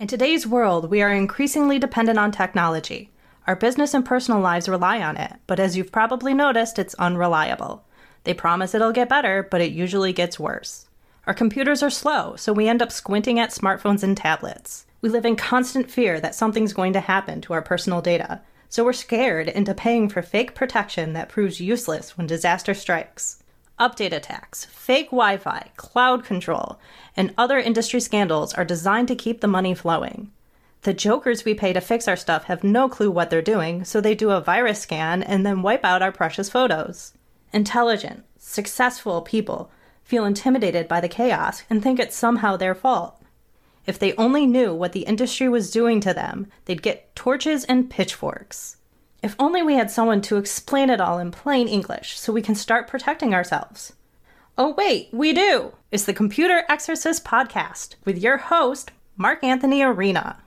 In today's world, we are increasingly dependent on technology. Our business and personal lives rely on it, but as you've probably noticed, it's unreliable. They promise it'll get better, but it usually gets worse. Our computers are slow, so we end up squinting at smartphones and tablets. We live in constant fear that something's going to happen to our personal data, so we're scared into paying for fake protection that proves useless when disaster strikes update attacks, fake Wi Fi, cloud control, and other industry scandals are designed to keep the money flowing. The jokers we pay to fix our stuff have no clue what they're doing, so they do a virus scan and then wipe out our precious photos. Intelligent, successful people feel intimidated by the chaos and think it's somehow their fault. If they only knew what the industry was doing to them, they'd get torches and pitchforks. If only we had someone to explain it all in plain English so we can start protecting ourselves. Oh, wait, we do! It's the Computer Exorcist Podcast with your host, Mark Anthony Arena.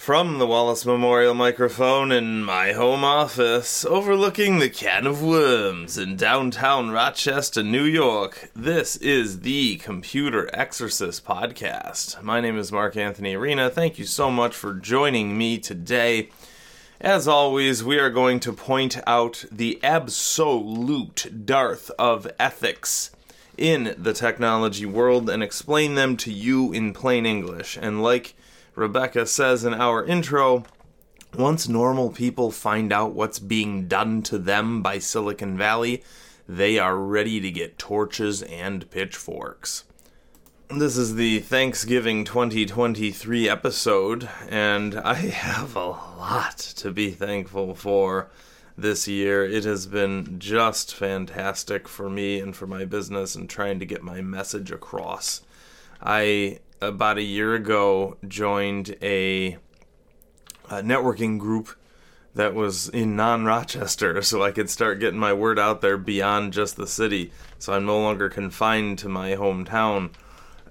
From the Wallace Memorial microphone in my home office, overlooking the can of worms in downtown Rochester, New York, this is the Computer Exorcist Podcast. My name is Mark Anthony Arena. Thank you so much for joining me today. As always, we are going to point out the absolute dearth of ethics in the technology world and explain them to you in plain English. And like Rebecca says in our intro, once normal people find out what's being done to them by Silicon Valley, they are ready to get torches and pitchforks. This is the Thanksgiving 2023 episode, and I have a lot to be thankful for this year. It has been just fantastic for me and for my business and trying to get my message across. I about a year ago joined a, a networking group that was in non Rochester, so I could start getting my word out there beyond just the city. So I'm no longer confined to my hometown.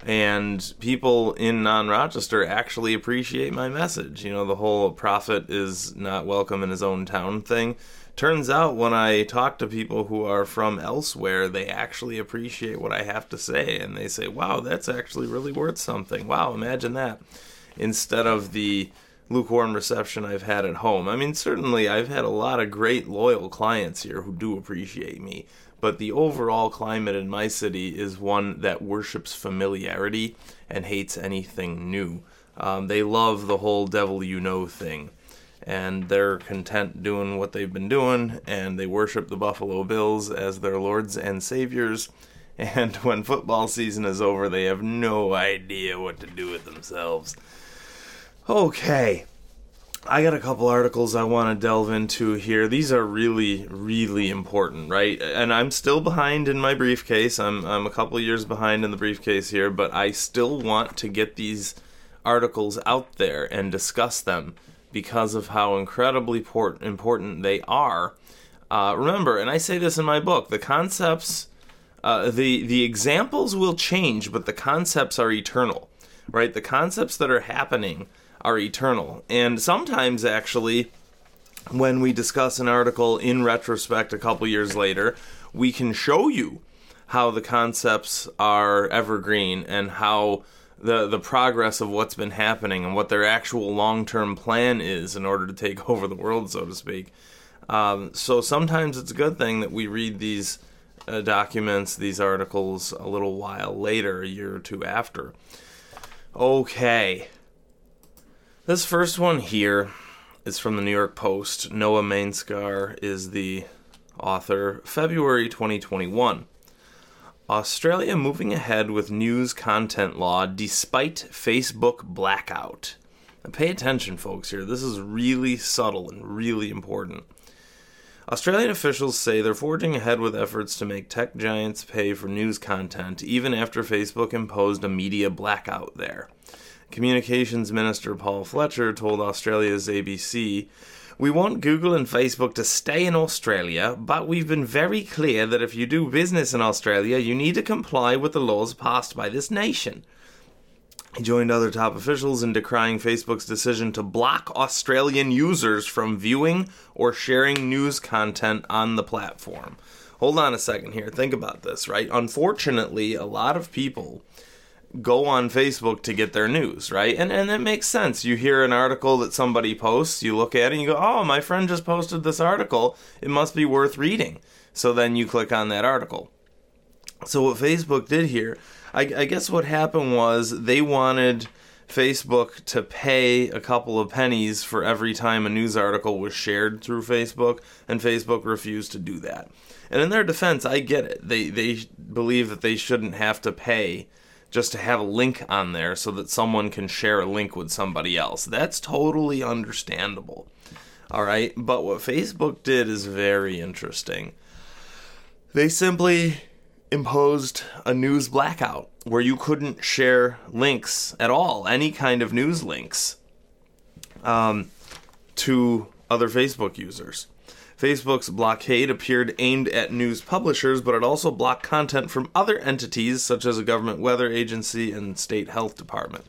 And people in non Rochester actually appreciate my message. You know, the whole prophet is not welcome in his own town thing turns out when I talk to people who are from elsewhere, they actually appreciate what I have to say and they say, wow, that's actually really worth something. Wow, imagine that. Instead of the lukewarm reception I've had at home. I mean, certainly I've had a lot of great loyal clients here who do appreciate me, but the overall climate in my city is one that worships familiarity and hates anything new. Um, they love the whole devil you know thing and they're content doing what they've been doing, and they worship the Buffalo Bills as their lords and saviors. And when football season is over, they have no idea what to do with themselves. Okay, I got a couple articles I want to delve into here. These are really, really important, right? And I'm still behind in my briefcase. I'm I'm a couple years behind in the briefcase here, but I still want to get these articles out there and discuss them because of how incredibly port- important they are. Uh, remember, and I say this in my book, the concepts, uh, the the examples will change, but the concepts are eternal, right? The concepts that are happening are eternal, and sometimes actually, when we discuss an article in retrospect a couple years later, we can show you how the concepts are evergreen and how the the progress of what's been happening and what their actual long term plan is in order to take over the world, so to speak. Um, so sometimes it's a good thing that we read these uh, documents, these articles, a little while later, a year or two after. Okay. This first one here is from the New York Post. Noah Manskar is the author. February 2021. Australia moving ahead with news content law despite Facebook blackout. Now pay attention, folks, here. This is really subtle and really important. Australian officials say they're forging ahead with efforts to make tech giants pay for news content even after Facebook imposed a media blackout there. Communications Minister Paul Fletcher told Australia's ABC we want Google and Facebook to stay in Australia, but we've been very clear that if you do business in Australia, you need to comply with the laws passed by this nation. He joined other top officials in decrying Facebook's decision to block Australian users from viewing or sharing news content on the platform. Hold on a second here. Think about this, right? Unfortunately, a lot of people go on Facebook to get their news, right? And and it makes sense. You hear an article that somebody posts, you look at it and you go, "Oh, my friend just posted this article. It must be worth reading." So then you click on that article. So what Facebook did here, I, I guess what happened was they wanted Facebook to pay a couple of pennies for every time a news article was shared through Facebook, and Facebook refused to do that. And in their defense, I get it. They they believe that they shouldn't have to pay just to have a link on there so that someone can share a link with somebody else. That's totally understandable. All right, but what Facebook did is very interesting. They simply imposed a news blackout where you couldn't share links at all, any kind of news links, um, to other Facebook users. Facebook's blockade appeared aimed at news publishers, but it also blocked content from other entities such as a government weather agency and state health department.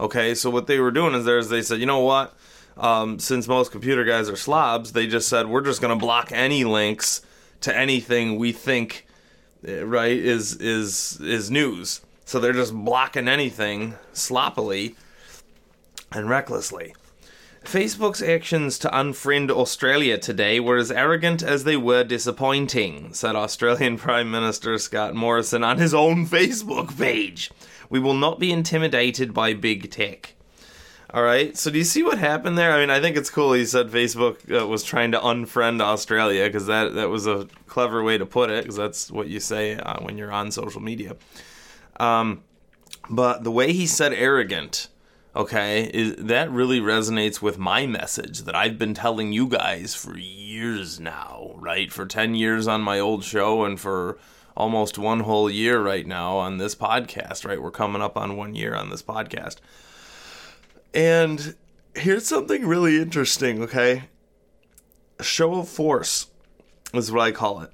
Okay, so what they were doing is there is they said, you know what? Um, since most computer guys are slobs, they just said we're just going to block any links to anything we think eh, right is is is news. So they're just blocking anything sloppily and recklessly. Facebook's actions to unfriend Australia today were as arrogant as they were disappointing, said Australian Prime Minister Scott Morrison on his own Facebook page. We will not be intimidated by big tech. All right, so do you see what happened there? I mean, I think it's cool. He said Facebook uh, was trying to unfriend Australia because that that was a clever way to put it because that's what you say uh, when you're on social media. Um, but the way he said arrogant okay, is, that really resonates with my message that I've been telling you guys for years now, right? For 10 years on my old show and for almost one whole year right now on this podcast, right? We're coming up on one year on this podcast. And here's something really interesting, okay? A show of force is what I call it.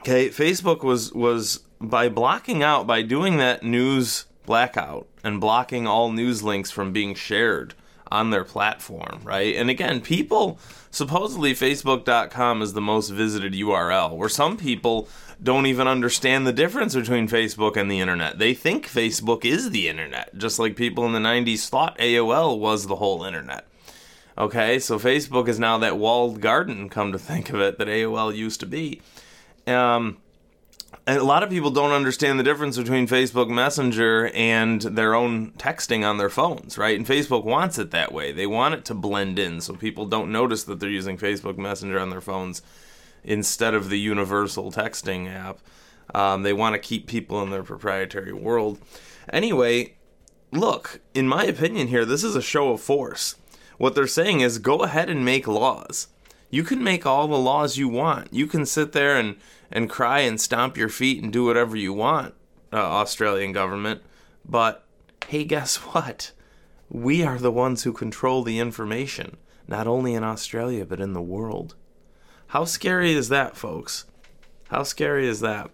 Okay, Facebook was was by blocking out by doing that news blackout and blocking all news links from being shared on their platform, right? And again, people supposedly facebook.com is the most visited URL where some people don't even understand the difference between Facebook and the internet. They think Facebook is the internet, just like people in the 90s thought AOL was the whole internet. Okay, so Facebook is now that walled garden, come to think of it, that AOL used to be. Um, a lot of people don't understand the difference between Facebook Messenger and their own texting on their phones, right? And Facebook wants it that way. They want it to blend in so people don't notice that they're using Facebook Messenger on their phones instead of the universal texting app. Um, they want to keep people in their proprietary world. Anyway, look, in my opinion, here, this is a show of force. What they're saying is go ahead and make laws. You can make all the laws you want. You can sit there and and cry and stomp your feet and do whatever you want, uh, Australian government. But hey, guess what? We are the ones who control the information, not only in Australia, but in the world. How scary is that, folks? How scary is that?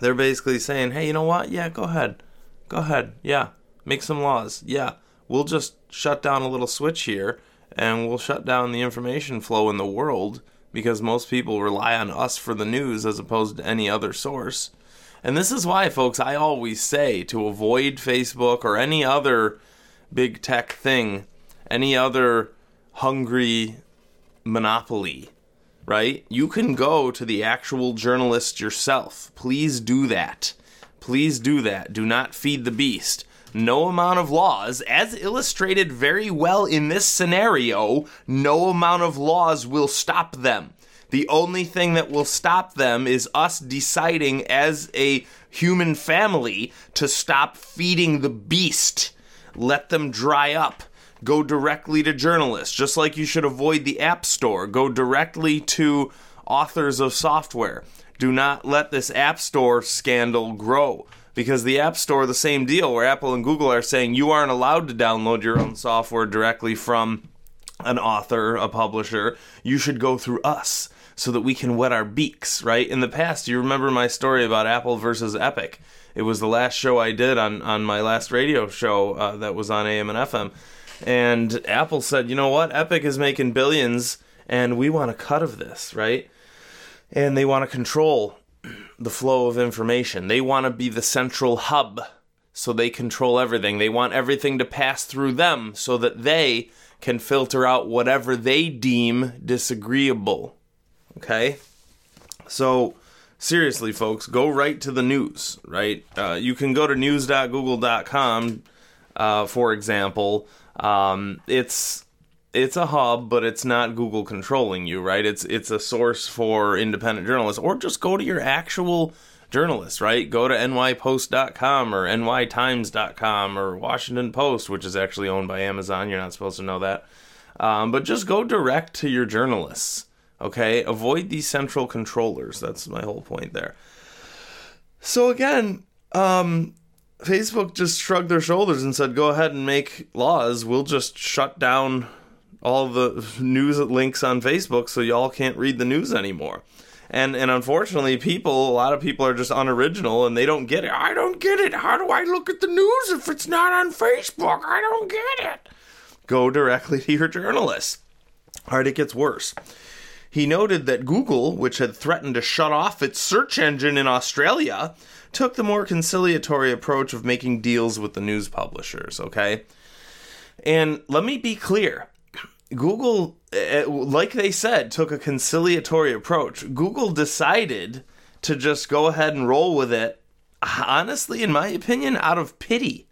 They're basically saying, hey, you know what? Yeah, go ahead. Go ahead. Yeah, make some laws. Yeah, we'll just shut down a little switch here and we'll shut down the information flow in the world because most people rely on us for the news as opposed to any other source. And this is why, folks, I always say to avoid Facebook or any other big tech thing, any other hungry monopoly, right? You can go to the actual journalist yourself. Please do that. Please do that. Do not feed the beast no amount of laws, as illustrated very well in this scenario, no amount of laws will stop them. The only thing that will stop them is us deciding as a human family to stop feeding the beast. Let them dry up. Go directly to journalists, just like you should avoid the App Store. Go directly to authors of software. Do not let this App Store scandal grow because the App Store, the same deal, where Apple and Google are saying you aren't allowed to download your own software directly from an author, a publisher. You should go through us so that we can wet our beaks, right? In the past, you remember my story about Apple versus Epic. It was the last show I did on, on my last radio show uh, that was on AM and FM. And Apple said, you know what? Epic is making billions and we want a cut of this, right? And they want to control the flow of information. They want to be the central hub so they control everything. They want everything to pass through them so that they can filter out whatever they deem disagreeable. Okay? So, seriously, folks, go right to the news, right? Uh, you can go to news.google.com, uh, for example. Um, it's it's a hub, but it's not Google controlling you, right? It's it's a source for independent journalists, or just go to your actual journalists, right? Go to nypost.com or nytimes.com or Washington Post, which is actually owned by Amazon. You're not supposed to know that, um, but just go direct to your journalists. Okay, avoid these central controllers. That's my whole point there. So again, um, Facebook just shrugged their shoulders and said, "Go ahead and make laws. We'll just shut down all the news links on Facebook so y'all can't read the news anymore. And and unfortunately, people a lot of people are just unoriginal and they don't get it. I don't get it. How do I look at the news if it's not on Facebook? I don't get it. Go directly to your journalist. All right, it gets worse. He noted that Google, which had threatened to shut off its search engine in Australia, took the more conciliatory approach of making deals with the news publishers, okay? And let me be clear Google, eh, like they said, took a conciliatory approach. Google decided to just go ahead and roll with it, honestly, in my opinion, out of pity.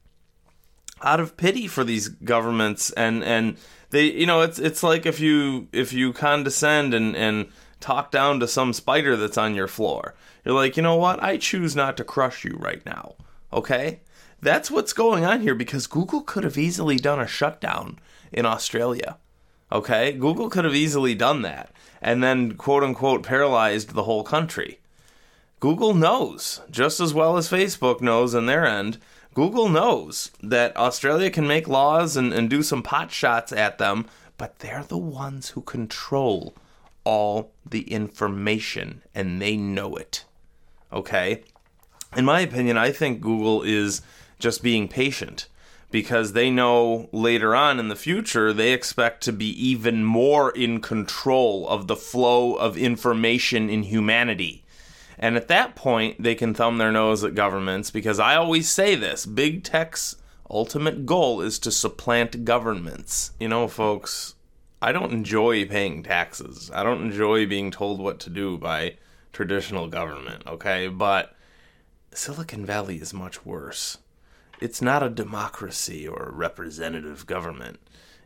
Out of pity for these governments and and they you know it's it's like if you if you condescend and and talk down to some spider that's on your floor. You're like, "You know what? I choose not to crush you right now." Okay? That's what's going on here because Google could have easily done a shutdown in Australia Okay? Google could have easily done that and then quote unquote paralyzed the whole country. Google knows, just as well as Facebook knows on their end, Google knows that Australia can make laws and, and do some pot shots at them, but they're the ones who control all the information and they know it. Okay? In my opinion, I think Google is just being patient because they know later on in the future they expect to be even more in control of the flow of information in humanity. And at that point, they can thumb their nose at governments because I always say this big tech's ultimate goal is to supplant governments. You know, folks, I don't enjoy paying taxes. I don't enjoy being told what to do by traditional government, okay? But Silicon Valley is much worse. It's not a democracy or a representative government.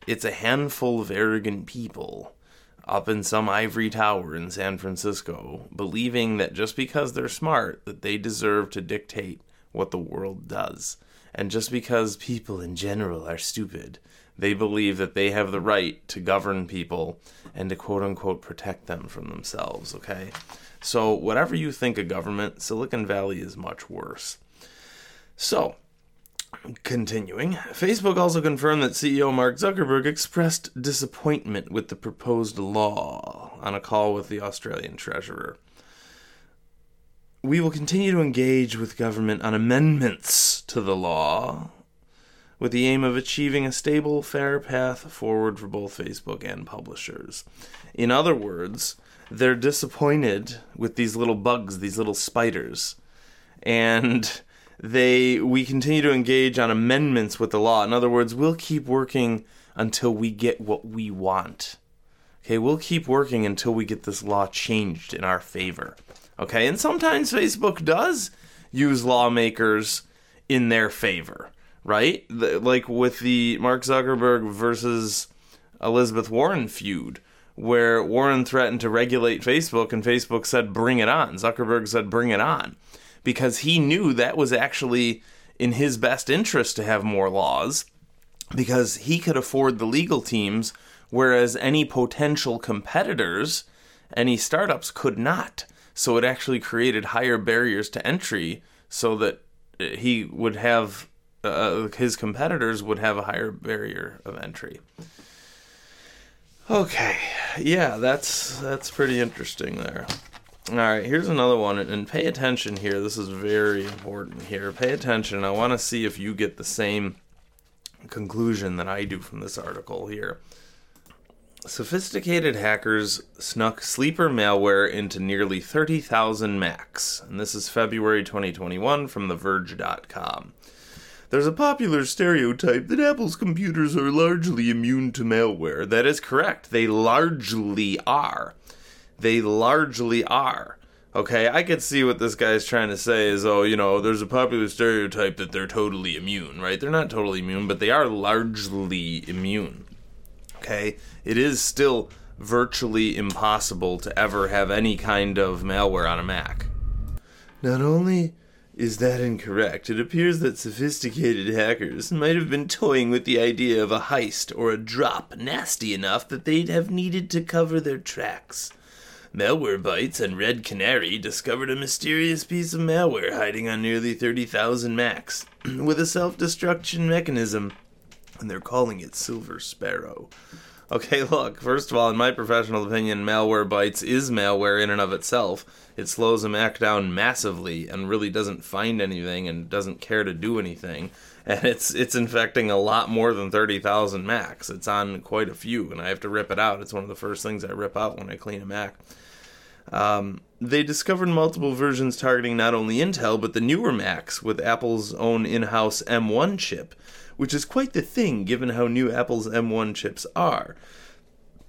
It's a handful of arrogant people up in some ivory tower in San Francisco, believing that just because they're smart, that they deserve to dictate what the world does. And just because people in general are stupid, they believe that they have the right to govern people and to quote unquote protect them from themselves, okay? So, whatever you think of government, Silicon Valley is much worse. So, Continuing, Facebook also confirmed that CEO Mark Zuckerberg expressed disappointment with the proposed law on a call with the Australian Treasurer. We will continue to engage with government on amendments to the law with the aim of achieving a stable, fair path forward for both Facebook and publishers. In other words, they're disappointed with these little bugs, these little spiders. And they we continue to engage on amendments with the law. In other words, we'll keep working until we get what we want. Okay, we'll keep working until we get this law changed in our favor. Okay, and sometimes Facebook does use lawmakers in their favor, right? The, like with the Mark Zuckerberg versus Elizabeth Warren feud, where Warren threatened to regulate Facebook and Facebook said, bring it on. Zuckerberg said, bring it on because he knew that was actually in his best interest to have more laws because he could afford the legal teams, whereas any potential competitors, any startups could not. So it actually created higher barriers to entry so that he would have uh, his competitors would have a higher barrier of entry. Okay, yeah, that's that's pretty interesting there. All right, here's another one, and pay attention here. This is very important here. Pay attention. I want to see if you get the same conclusion that I do from this article here. Sophisticated hackers snuck sleeper malware into nearly 30,000 Macs. And this is February 2021 from TheVerge.com. There's a popular stereotype that Apple's computers are largely immune to malware. That is correct. They largely are. They largely are. Okay, I could see what this guy's trying to say is, oh, you know, there's a popular stereotype that they're totally immune, right? They're not totally immune, but they are largely immune. Okay, it is still virtually impossible to ever have any kind of malware on a Mac. Not only is that incorrect, it appears that sophisticated hackers might have been toying with the idea of a heist or a drop nasty enough that they'd have needed to cover their tracks. Malwarebytes and Red Canary discovered a mysterious piece of malware hiding on nearly 30,000 Macs with a self destruction mechanism, and they're calling it Silver Sparrow. Okay, look, first of all, in my professional opinion, malware Malwarebytes is malware in and of itself. It slows a Mac down massively and really doesn't find anything and doesn't care to do anything. And it's it's infecting a lot more than 30,000 Macs. It's on quite a few, and I have to rip it out. It's one of the first things I rip out when I clean a Mac. Um, they discovered multiple versions targeting not only Intel, but the newer Macs with Apple's own in house M1 chip, which is quite the thing given how new Apple's M1 chips are.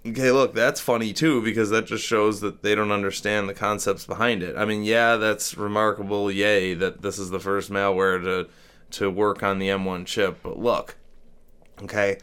Okay, look, that's funny too because that just shows that they don't understand the concepts behind it. I mean, yeah, that's remarkable. Yay, that this is the first malware to to work on the M1 chip. But look, okay,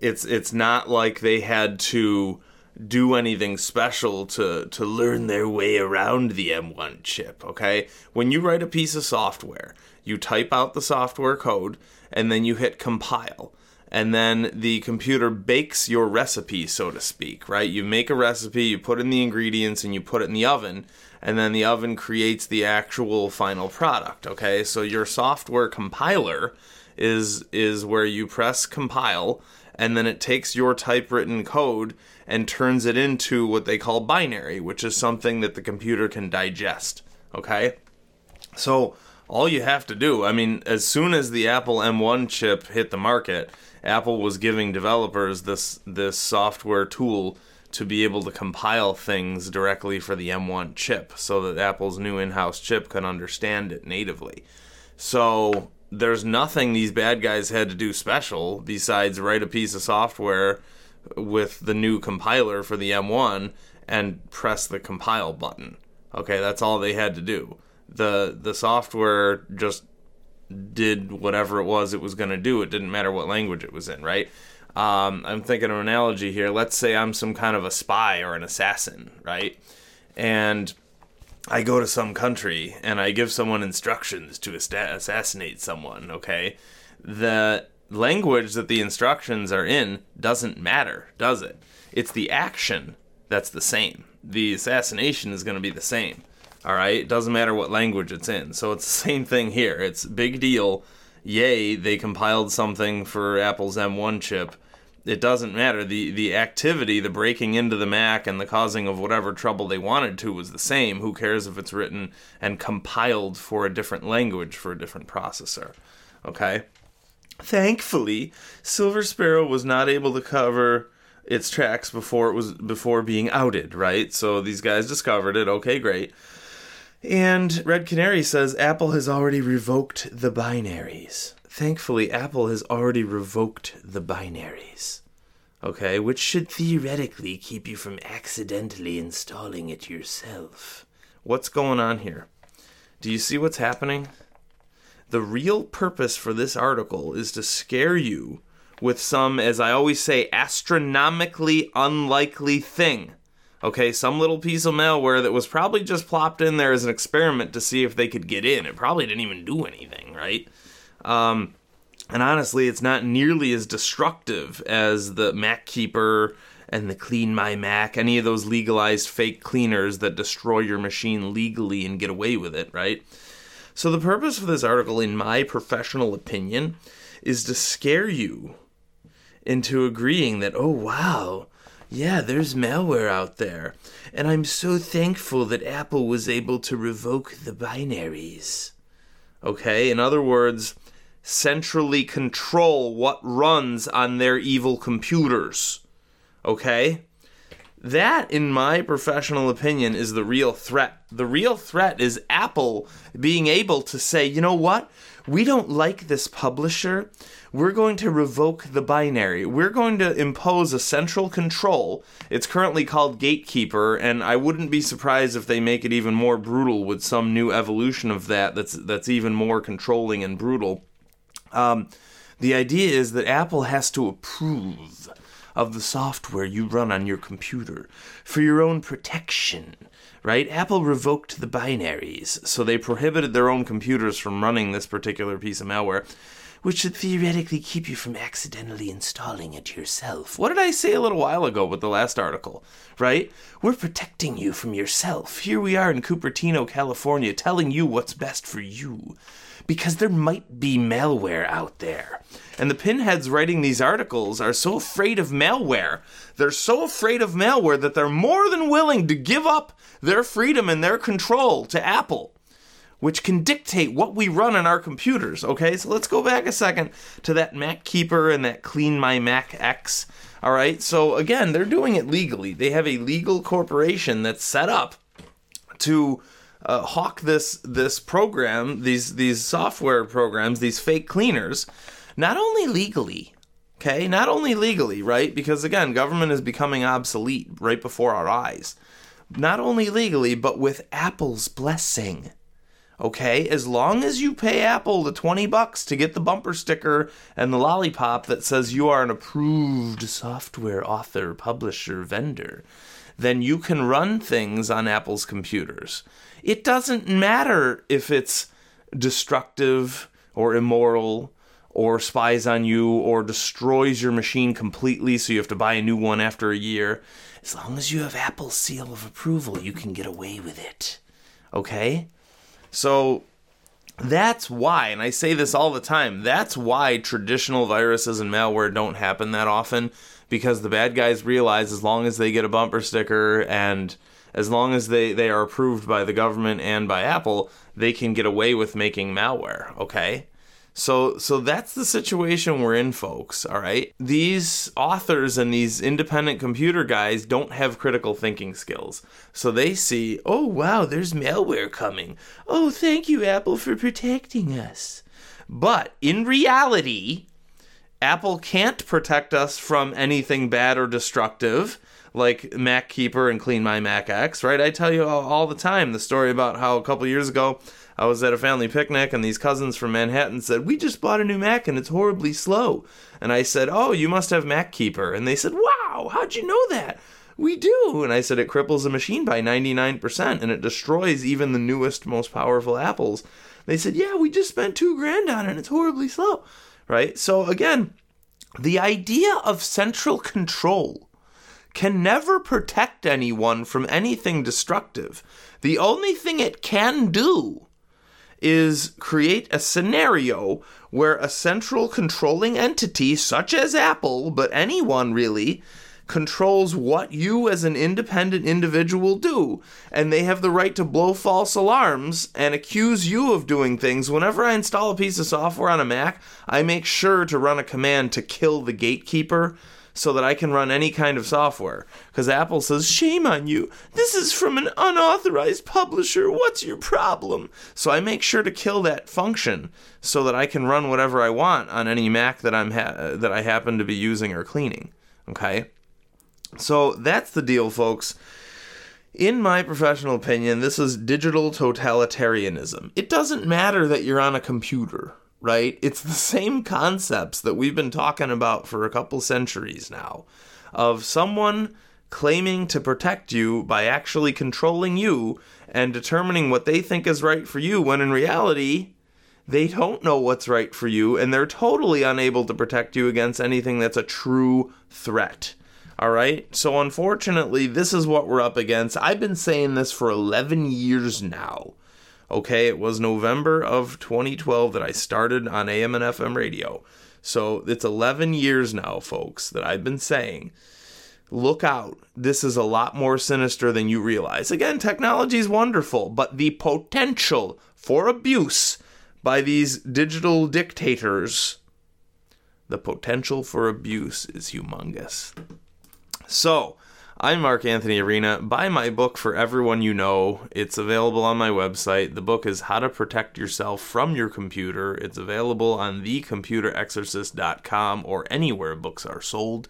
it's it's not like they had to do anything special to to learn their way around the M1 chip, okay? When you write a piece of software, you type out the software code and then you hit compile. And then the computer bakes your recipe, so to speak, right? You make a recipe, you put in the ingredients, and you put it in the oven, and then the oven creates the actual final product, okay? So your software compiler is is where you press compile and then it takes your typewritten code and turns it into what they call binary, which is something that the computer can digest. Okay? So, all you have to do, I mean, as soon as the Apple M1 chip hit the market, Apple was giving developers this this software tool to be able to compile things directly for the M1 chip so that Apple's new in-house chip can understand it natively. So, there's nothing these bad guys had to do special besides write a piece of software with the new compiler for the M1 and press the compile button. Okay, that's all they had to do. The the software just did whatever it was it was going to do. It didn't matter what language it was in, right? Um, I'm thinking of an analogy here. Let's say I'm some kind of a spy or an assassin, right? And I go to some country and I give someone instructions to assassinate someone, okay? The language that the instructions are in doesn't matter, does it? It's the action that's the same. The assassination is going to be the same. All right? It doesn't matter what language it's in. So it's the same thing here. It's big deal. Yay, they compiled something for Apple's M1 chip it doesn't matter. The the activity, the breaking into the Mac and the causing of whatever trouble they wanted to was the same. Who cares if it's written and compiled for a different language for a different processor? Okay? Thankfully, Silver Sparrow was not able to cover its tracks before it was before being outed, right? So these guys discovered it. Okay, great. And Red Canary says Apple has already revoked the binaries. Thankfully, Apple has already revoked the binaries. Okay, which should theoretically keep you from accidentally installing it yourself. What's going on here? Do you see what's happening? The real purpose for this article is to scare you with some, as I always say, astronomically unlikely thing. Okay, some little piece of malware that was probably just plopped in there as an experiment to see if they could get in. It probably didn't even do anything, right? Um, and honestly, it's not nearly as destructive as the MacKeeper and the CleanMyMac, any of those legalized fake cleaners that destroy your machine legally and get away with it, right? So, the purpose of this article, in my professional opinion, is to scare you into agreeing that, oh, wow, yeah, there's malware out there. And I'm so thankful that Apple was able to revoke the binaries. Okay? In other words, centrally control what runs on their evil computers. Okay? That, in my professional opinion, is the real threat. The real threat is Apple being able to say, you know what? We don't like this publisher. We're going to revoke the binary. We're going to impose a central control. It's currently called Gatekeeper, and I wouldn't be surprised if they make it even more brutal with some new evolution of that that's that's even more controlling and brutal. Um, the idea is that Apple has to approve of the software you run on your computer for your own protection. Right? Apple revoked the binaries, so they prohibited their own computers from running this particular piece of malware, which should theoretically keep you from accidentally installing it yourself. What did I say a little while ago with the last article? Right? We're protecting you from yourself. Here we are in Cupertino, California, telling you what's best for you because there might be malware out there. And the pinheads writing these articles are so afraid of malware. They're so afraid of malware that they're more than willing to give up their freedom and their control to Apple, which can dictate what we run on our computers. Okay, so let's go back a second to that MacKeeper and that CleanMyMac X. All right, so again, they're doing it legally. They have a legal corporation that's set up to uh, hawk this this program, these these software programs, these fake cleaners, not only legally, okay, not only legally, right? Because again, government is becoming obsolete right before our eyes. Not only legally, but with Apple's blessing. Okay, as long as you pay Apple the 20 bucks to get the bumper sticker and the lollipop that says you are an approved software author, publisher, vendor, then you can run things on Apple's computers it doesn't matter if it's destructive or immoral or spies on you or destroys your machine completely so you have to buy a new one after a year. As long as you have Apple's seal of approval, you can get away with it. Okay? So that's why, and I say this all the time, that's why traditional viruses and malware don't happen that often because the bad guys realize as long as they get a bumper sticker and as long as they, they are approved by the government and by Apple, they can get away with making malware, okay? So so that's the situation we're in, folks, all right? These authors and these independent computer guys don't have critical thinking skills. So they see, "Oh, wow, there's malware coming. Oh, thank you Apple for protecting us." But in reality, Apple can't protect us from anything bad or destructive like MacKeeper and CleanMyMac X, right? I tell you all, all the time the story about how a couple years ago I was at a family picnic and these cousins from Manhattan said, We just bought a new Mac and it's horribly slow. And I said, Oh, you must have MacKeeper. And they said, Wow, how'd you know that? We do. And I said, It cripples a machine by 99% and it destroys even the newest, most powerful Apples. They said, Yeah, we just spent two grand on it and it's horribly slow. Right? So again, the idea of central control can never protect anyone from anything destructive. The only thing it can do is create a scenario where a central controlling entity, such as Apple, but anyone really, controls what you as an independent individual do. And they have the right to blow false alarms and accuse you of doing things. Whenever I install a piece of software on a Mac, I make sure to run a command to kill the gatekeeper so that I can run any kind of software. Because Apple says, shame on you. This is from an unauthorized publisher. What's your problem? So I make sure to kill that function so that I can run whatever I want on any Mac that I'm ha- that I happen to be using or cleaning. Okay? So that's the deal, folks. In my professional opinion, this is digital totalitarianism. It doesn't matter that you're on a computer right? It's the same concepts that we've been talking about for a couple centuries now of someone claiming to protect you by actually controlling you and determining what they think is right for you when in reality they don't know what's right for you and they're totally unable to protect you against anything that's a true threat. All right? So unfortunately, this is what we're up against. I've been saying this for 11 years now Okay, it was November of 2012 that I started on AM and FM radio. So it's 11 years now, folks, that I've been saying look out. This is a lot more sinister than you realize. Again, technology is wonderful, but the potential for abuse by these digital dictators, the potential for abuse is humongous. So, I'm Mark Anthony Arena. Buy my book for everyone you know. It's available on my website. The book is How to Protect Yourself from Your Computer. It's available on thecomputerexorcist.com or anywhere books are sold.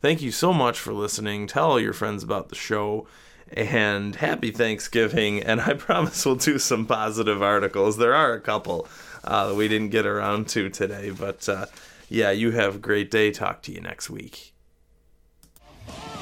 Thank you so much for listening. Tell all your friends about the show. And happy Thanksgiving. And I promise we'll do some positive articles. There are a couple uh, we didn't get around to today. But uh, yeah, you have a great day. Talk to you next week. Sacrifice